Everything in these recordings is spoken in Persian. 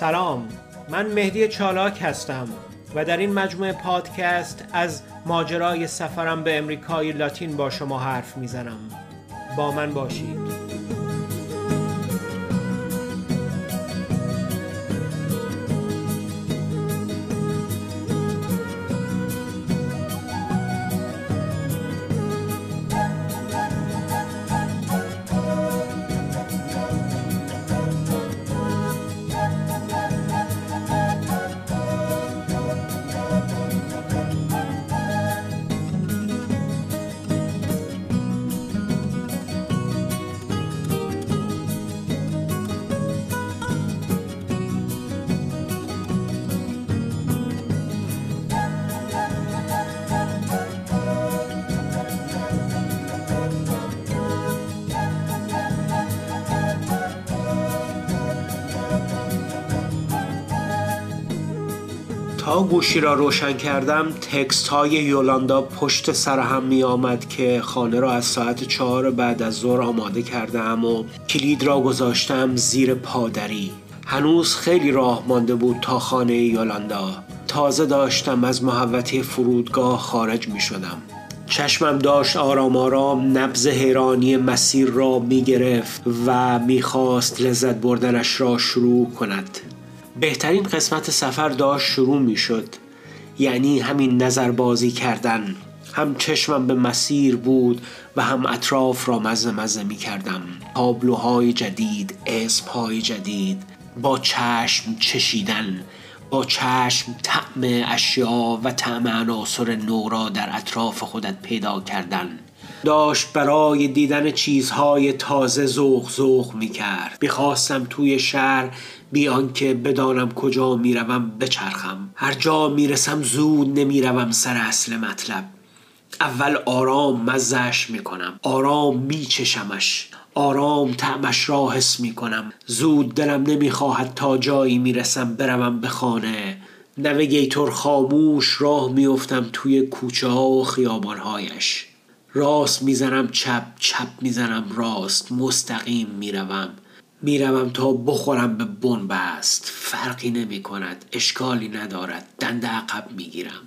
سلام. من مهدی چالاک هستم و در این مجموعه پادکست از ماجرای سفرم به امریکای لاتین با شما حرف می‌زنم. با من باشید. گوشی را روشن کردم تکست های یولاندا پشت سر هم می آمد که خانه را از ساعت چهار بعد از ظهر آماده کردم و کلید را گذاشتم زیر پادری هنوز خیلی راه مانده بود تا خانه یولاندا تازه داشتم از محوطه فرودگاه خارج می شدم چشمم داشت آرام آرام نبز حیرانی مسیر را می گرفت و می‌خواست لذت بردنش را شروع کند. بهترین قسمت سفر داشت شروع می شد یعنی همین نظر بازی کردن. هم چشمم به مسیر بود و هم اطراف را مزه مزه می کردم تابلوهای جدید اسمهای جدید با چشم چشیدن با چشم طعم اشیا و طعم عناصر نو را در اطراف خودت پیدا کردن. داشت برای دیدن چیزهای تازه زوغ زوغ می کرد می‌خواستم توی شهر بیان که بدانم کجا می‌روم بچرخم. هر جا می‌رسم زود نمی‌روم سر اصل مطلب. اول آرام مزش می‌کنم. آرام میچشمش. آرام تعمش را حس می‌کنم. زود دلم نمی‌خواهد تا جایی می‌رسم بروم به خانه. نویگیتور خاموش راه میفتم توی کوچه ها و خیابانهایش. راست می‌زنم چپ چپ می‌زنم راست مستقیم می‌روم. می‌روم تا بخورم به بنبست. فرقی نمی کند اشکالی ندارد دنده عقب می‌گیرم.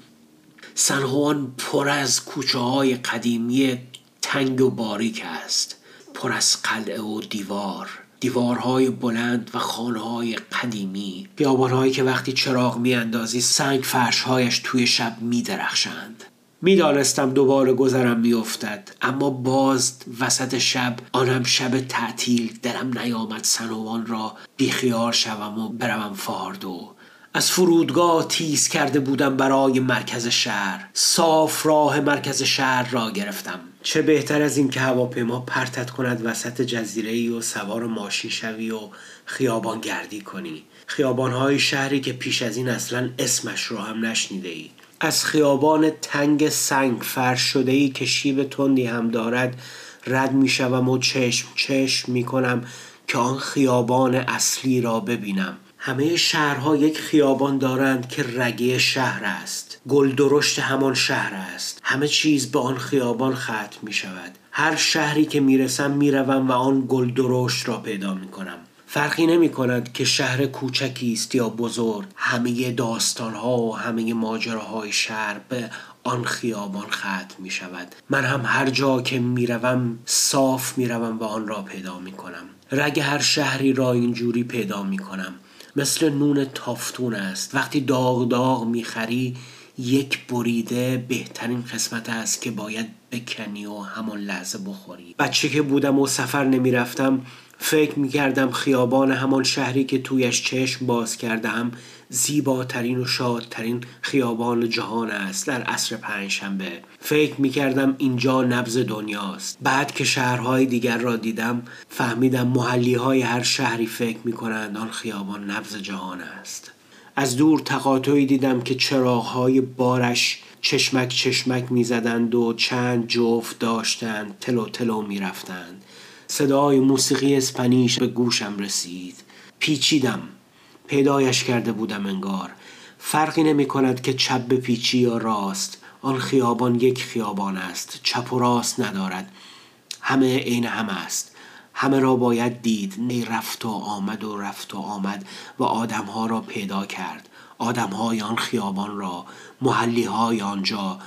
سنهوان پر از کوچه های قدیمی تنگ و باریک است. پر از قلعه و دیوار. دیوارهای بلند و خانههای قدیمی. بیابانهایی که وقتی چراغ میاندازی سنگ فرشهایش توی شب میدرخشند. می‌دانستم دوباره گذرم میافتد اما باز وسط شب آنم شب تعطیل درم نیامد سنوان را بیخیال شوم و بروم فاردو. از فرودگاه تیز کرده بودم برای مرکز شهر. صاف راه مرکز شهر را گرفتم. چه بهتر از این که هواپیما پرتت کند وسط جزیره ای و سوار ماشین شوی و خیابان گردی کنی. خیابانهای شهری که پیش از این اصلا اسمش رو هم نشنیده ای از خیابان تنگ سنگ فرش شده ای که شیب تندی هم دارد رد می شوم و چشم چشم می کنم که آن خیابان اصلی را ببینم. همه شهرها یک خیابان دارند که رگه شهر است. گل درشت همان شهر است. همه چیز به آن خیابان ختم می شود هر شهری که می‌رسم می‌روم و آن گل درشت را پیدا می کنم فرقی نمی کند که شهر کوچکی است یا بزرگ. همه داستان ها و همه ماجراهای شهر به آن خیابان ختم می شود من هم هر جا که می‌روم صاف می‌روم و آن را پیدا می کنم رگ هر شهری را اینجوری پیدا می کنم مثل نون تافتون است. وقتی داغ داغ می‌خری یک بریده بهترین قسمت است که باید بکنی و همون لحظه بخوری. بچه که بودم و سفر نمی‌رفتم فکر می کردم خیابان همان شهری که تویش چشم باز کردم زیباترین و شادترین خیابان جهان است در عصر پنجشنبه. فکر می کردم اینجا نبز دنیاست. بعد که شهرهای دیگر را دیدم فهمیدم محلی های هر شهری فکر می کنند آن خیابان نبز جهان است. از دور تقاطعی دیدم که چراغهای بارش چشمک چشمک می‌زدند و چند جفت داشتند تلو تلو می‌رفتند. صدای موسیقی اسپانیش به گوشم رسید. پیچیدم. پیدایش کرده بودم انگار. فرقی نمی کند که چپ به پیچی یا راست. آن خیابان یک خیابان است. چپ و راست ندارد. همه عین هم است. همه را باید دید. نی رفت و آمد و رفت و آمد و آدمها را پیدا کرد. آدمهای آن خیابان را محلی های آنجا.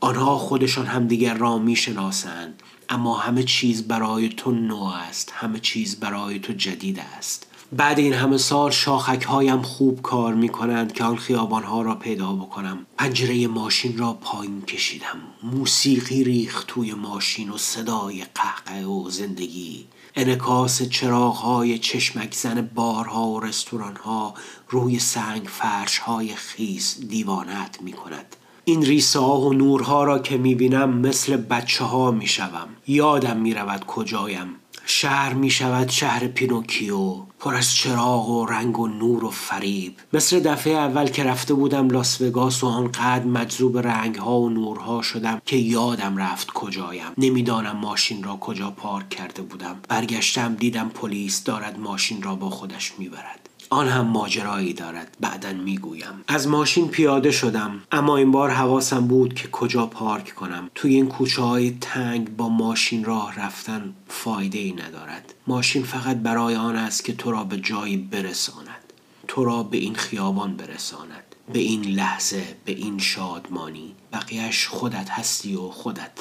آنها خودشان همدیگر را می‌شناسند اما همه چیز برای تو نو است همه چیز برای تو جدید است. بعد این همه سال شاخک هایم خوب کار می کنند که آن خیابان ها را پیدا بکنم. پنجره ماشین را پایین کشیدم. موسیقی ریخت توی ماشین و صدای قهقه و زندگی. انعکاس چراغ های چشمک زن بارها و رستوران ها روی سنگ فرش های خیس دیوانت می کند این ریسه ها و نورها را که می بینم مثل بچه ها می شوم. یادم می رود کجایم. شهر می شود شهر پینوکیو پر از چراغ و رنگ و نور و فریب. مثل دفعه اول که رفته بودم لاس وگاس و آنقدر مجذوب رنگ ها و نورها شدم که یادم رفت کجایم. نمی‌دانم ماشین را کجا پارک کرده بودم. برگشتم دیدم پلیس دارد ماشین را با خودش می‌برد. آن هم ماجرایی دارد بعدا می‌گویم. از ماشین پیاده شدم اما این بار حواسم بود که کجا پارک کنم. توی این کوچه های تنگ با ماشین راه رفتن فایده ای ندارد. ماشین فقط برای آن است که تو را به جایی برساند. تو را به این خیابان برساند. به این لحظه به این شادمانی. بقیهش خودت هستی و خودت.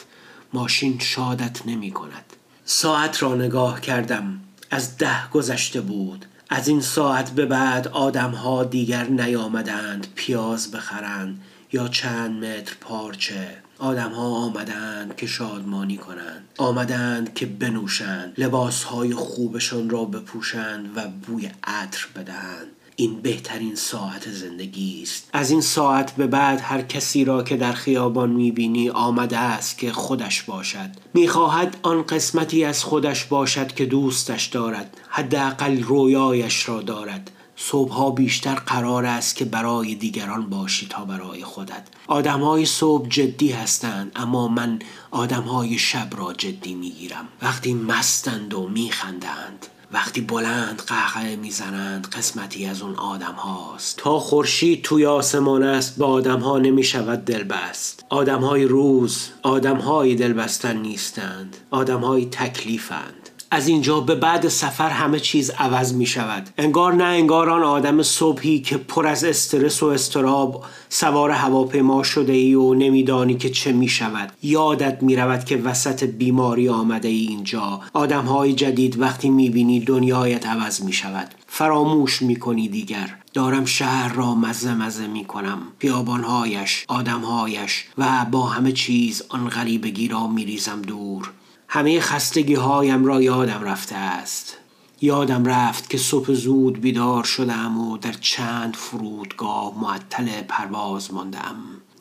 ماشین شادت نمی کند ساعت را نگاه کردم. از ده گذشته بود. از این ساعت به بعد آدمها دیگر نیامدند پیاز بخرند یا چند متر پارچه. آدمها آمدند که شادمانی کنند آمدند که بنوشند لباسهای خوبشان را بپوشند و بوی عطر بدهند. این بهترین ساعت زندگی است. از این ساعت به بعد هر کسی را که در خیابان می‌بینی آمده است که خودش باشد. می‌خواهد آن قسمتی از خودش باشد که دوستش دارد. حداقل رویایش را دارد. صبحها بیشتر قرار است که برای دیگران باشی تا برای خودت. آدمهای صبح جدی هستند اما من آدمهای شب را جدی می‌گیرم. وقتی مستند و میخندند. وقتی بلند قهقه می‌زنند قسمتی از اون آدم هاست تا خورشید توی آسمان است به آدم ها نمی شود دل بست آدم های روز آدم های دلبستن نیستند. آدم های تکلیفند. از اینجا به بعد سفر همه چیز عوض می شود. انگار نه انگار آن آدم صبحی که پر از استرس و استراب سوار هواپیما شده ای و نمیدانی که چه می شود. یادت می رود که وسط بیماری آمده ای اینجا. آدم های جدید وقتی می بینی دنیایت عوض می شود. فراموش می کنی دیگر. دارم شهر را مزه مزه می کنم. پیابانهایش آدمهایش و با همه چیز آن غریبگی را می ریزم دور. همه خستگی هایم را یادم رفته است. یادم رفت که صبح زود بیدار شدم و در چند فرودگاه معطل پرواز ماندم.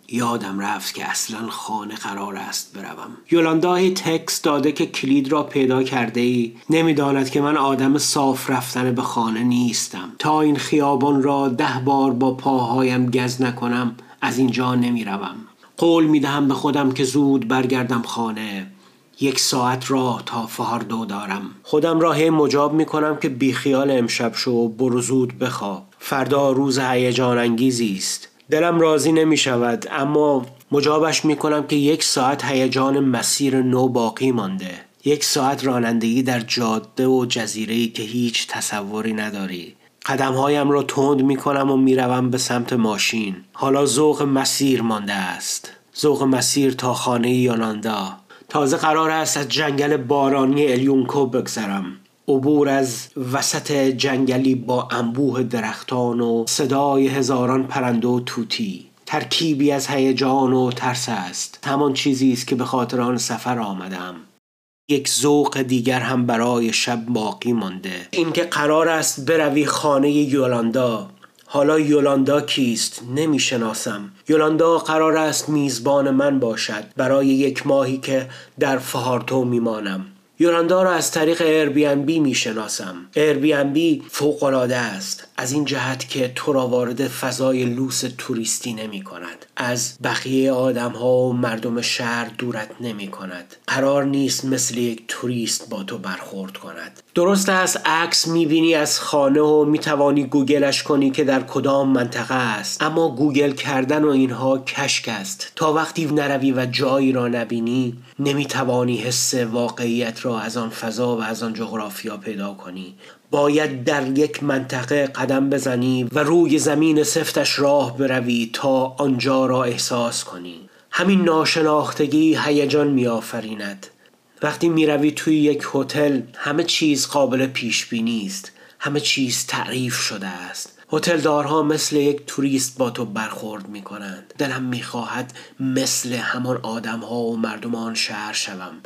یادم رفت که اصلا خانه قرار است بروم. یولاندا تکس داده که کلید را پیدا کرده ای نمی‌داند که من آدم صاف رفتن به خانه نیستم. تا این خیابان را ده بار با پاهایم گز نکنم از اینجا نمی‌روم. قول می‌دهم به خودم که زود برگردم خانه. یک ساعت راه تا فهاردو دارم. خودم را هی مجاب می کنم که بیخیال امشب شو برو زود بخواب. فردا روز هیجان انگیزی است. دلم راضی نمی شود اما مجابش می کنم که یک ساعت هیجان مسیر نو باقی مانده. یک ساعت رانندگی در جاده و جزیره که هیچ تصوری نداری. قدمهایم را تند می کنم و می‌روم به سمت ماشین. حالا ذوق مسیر مانده است. ذوق مسیر تا خانه یوناندا تازه قرار است از جنگل بارانی الیونکو بگذرم. عبور از وسط جنگلی با انبوه درختان و صدای هزاران پرنده و توتی. ترکیبی از هیجان و ترس است. همان چیزی است که به خاطر آن سفر آمدم. یک ذوق دیگر هم برای شب باقی مانده. اینکه قرار است بروی خانه یولاندا. حالا یولاندا کیست نمی‌شناسم. یولاندا قرار است میزبان من باشد. برای یک ماهی که در فهارتو میمانم. یولاندا را از طریق بی می‌شناسم. بی فوق العاده است. از این جهت که تو را وارد فضای لوس توریستی نمی کند از بقیه آدم ها و مردم شهر دورت نمی کند قرار نیست مثل یک توریست با تو برخورد کند. درست است عکس می‌بینی از خانه و می‌توانی گوگلش کنی که در کدام منطقه است. اما گوگل کردن و اینها کشک است. تا وقتی نروی و جایی را نبینی نمی‌توانی حس واقعیت را از آن فضا و از آن جغرافیا پیدا کنی. باید در یک منطقه قدم بزنی و روی زمین سفتش راه بروی تا آنجا را احساس کنی. همین ناشناختگی هیجان میآفریند. وقتی می‌روی توی یک هتل همه چیز قابل پیش بینی است. همه چیز تعریف شده است. هتلدارها مثل یک توریست با تو برخورد می کنند دلم می خواهد مثل همان آدم ها و مردمان شهر شوم.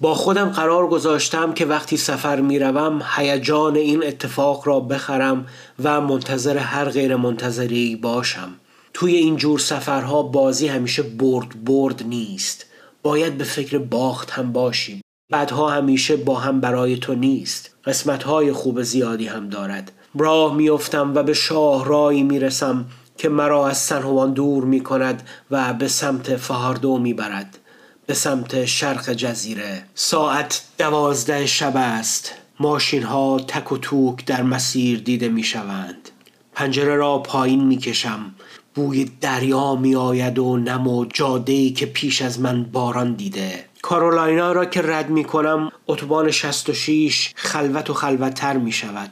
با خودم قرار گذاشتم که وقتی سفر می روم هیجان این اتفاق را بخرم و منتظر هر غیر منتظری باشم. توی این جور سفرها بازی همیشه برد برد نیست. باید به فکر باخت هم باشی بعدها همیشه با هم برای تو نیست. قسمت های خوب زیادی هم دارد. راه میافتم و به شاه رایی می‌رسم که مرا از سنهوان دور می کند و به سمت فهاردو می برد به سمت شرق جزیره. ساعت دوازده شب است. ماشین ها تک و توک در مسیر دیده می شوند پنجره را پایین می کشم بوی دریا می آید و نم و جاده که پیش از من باران دیده. کارولاینا را که رد می کنم اتوبان 66 خلوت و خلوتتر می شود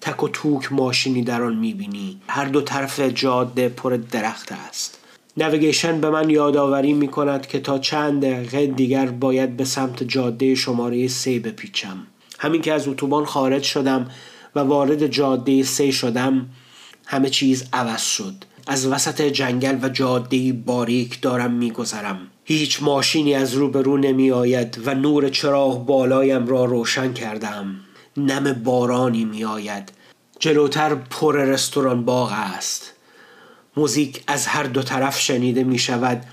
تک و توک ماشینی در آن می بینی هر دو طرف جاده پر درخت است. نویگیشن به من یادآوری می کند که تا چند دقیقه دیگر باید به سمت جاده شماره سه بپیچم. همین که از اتوبان خارج شدم و وارد جاده سه شدم همه چیز عوض شد. از وسط جنگل و جاده باریک دارم میگذرم. هیچ ماشینی از روبرو نمی آید و نور چراغ بالایم را روشن کردم نم بارانی می آید جلوتر پر رستوران باغ است. موزیک از هر دو طرف شنیده می شود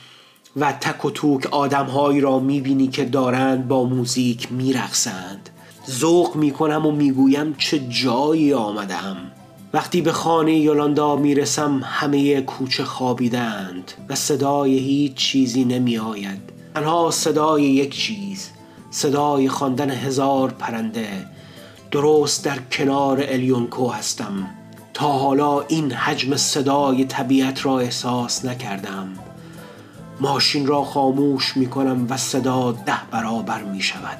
و تک و توک آدمهایی را می بینی که دارند با موزیک می رقصند. ذوق می کنم و می گویم چه جایی آمدم وقتی به خانه یولاندا می‌رسم همه کوچه خوابیدند و صدای هیچ چیزی نمی آید. تنها صدای یک چیز صدای خواندن هزار پرنده. درست در کنار الیونکو هستم. تا حالا این حجم صدای طبیعت را احساس نکردم. ماشین را خاموش می کنم و صدا ده برابر می شود.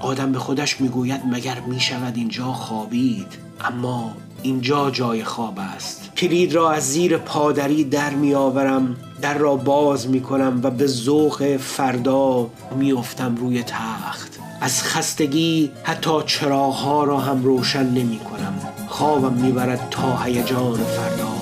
آدم به خودش می گوید مگر می شود اینجا خوابید؟ اما اینجا جای خواب است. کلید را از زیر پادری در می آورم در را باز می کنم و به ذوق فردا می افتم روی تخت. از خستگی حتی چراغها را هم روشن نمی کنم خوابم می‌برد تا هیجان فردا.